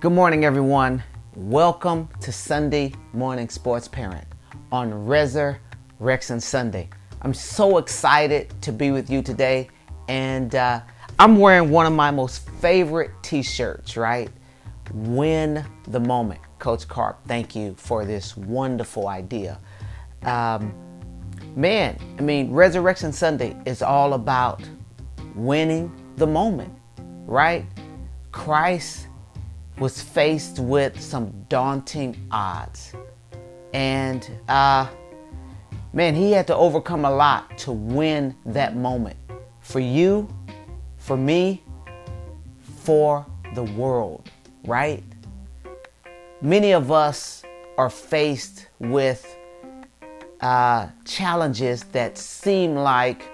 Good morning, everyone. Welcome to Sunday Morning Sports Parent on Resurrection Sunday. I'm so excited to be with you today, and uh, I'm wearing one of my most favorite t shirts, right? Win the moment. Coach Carp, thank you for this wonderful idea. Um, man, I mean, Resurrection Sunday is all about winning the moment, right? Christ was faced with some daunting odds. And uh, man, he had to overcome a lot to win that moment. For you, for me, for the world, right? Many of us are faced with uh, challenges that seem like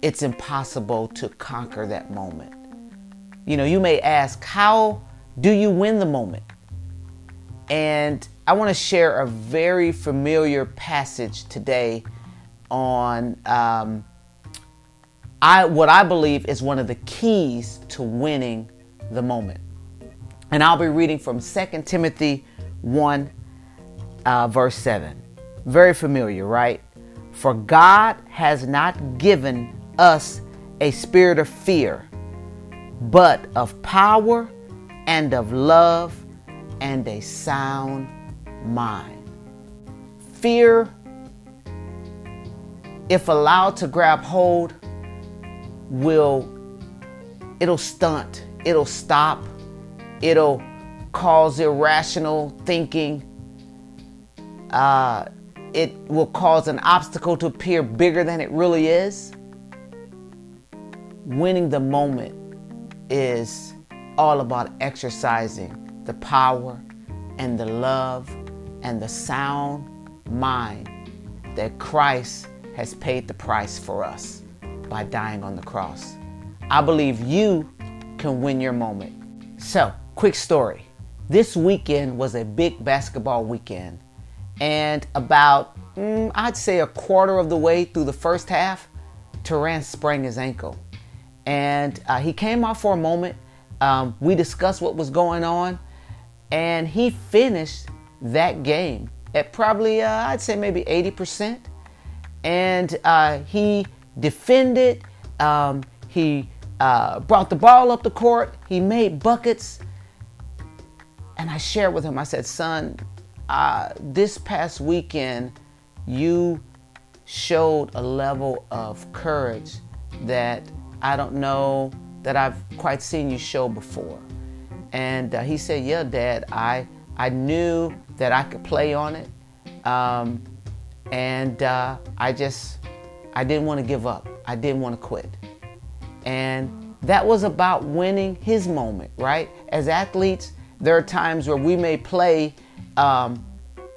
it's impossible to conquer that moment. You know, you may ask, how do you win the moment? And I want to share a very familiar passage today on um, I, what I believe is one of the keys to winning the moment. And I'll be reading from 2 Timothy 1, uh, verse 7. Very familiar, right? For God has not given us a spirit of fear, but of power and of love and a sound mind. Fear, if allowed to grab hold, will it'll stunt, it'll stop, it'll cause irrational thinking. Uh, it will cause an obstacle to appear bigger than it really is. Winning the moment is all about exercising the power and the love and the sound mind that Christ has paid the price for us by dying on the cross. I believe you can win your moment. So, quick story. This weekend was a big basketball weekend, and about, mm, I'd say, a quarter of the way through the first half, Turan sprained his ankle. And uh, he came out for a moment um, we discussed what was going on, and he finished that game at probably, uh, I'd say maybe 80%. And uh, he defended, um, he uh, brought the ball up the court, he made buckets. And I shared with him, I said, son, uh, this past weekend, you showed a level of courage that I don't know that I've quite seen you show before. And uh, he said, Yeah, Dad, I, I knew that I could play on it. Um, and uh, I just, I didn't want to give up. I didn't want to quit. And that was about winning his moment, right? As athletes, there are times where we may play um,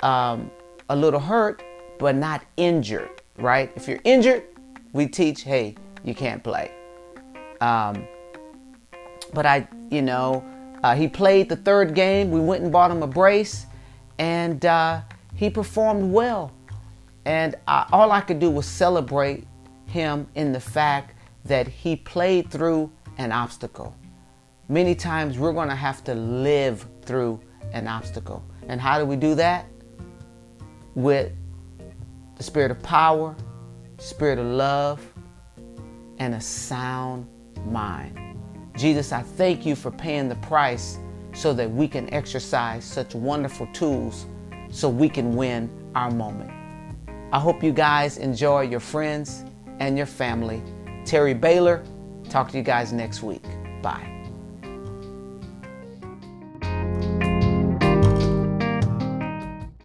um, a little hurt, but not injured, right? If you're injured, we teach, hey, you can't play. Um, but I, you know, uh, he played the third game. We went and bought him a brace, and uh, he performed well. And I, all I could do was celebrate him in the fact that he played through an obstacle. Many times we're going to have to live through an obstacle. And how do we do that? With the spirit of power, spirit of love, and a sound mind. Jesus, I thank you for paying the price so that we can exercise such wonderful tools so we can win our moment. I hope you guys enjoy your friends and your family. Terry Baylor, talk to you guys next week. Bye.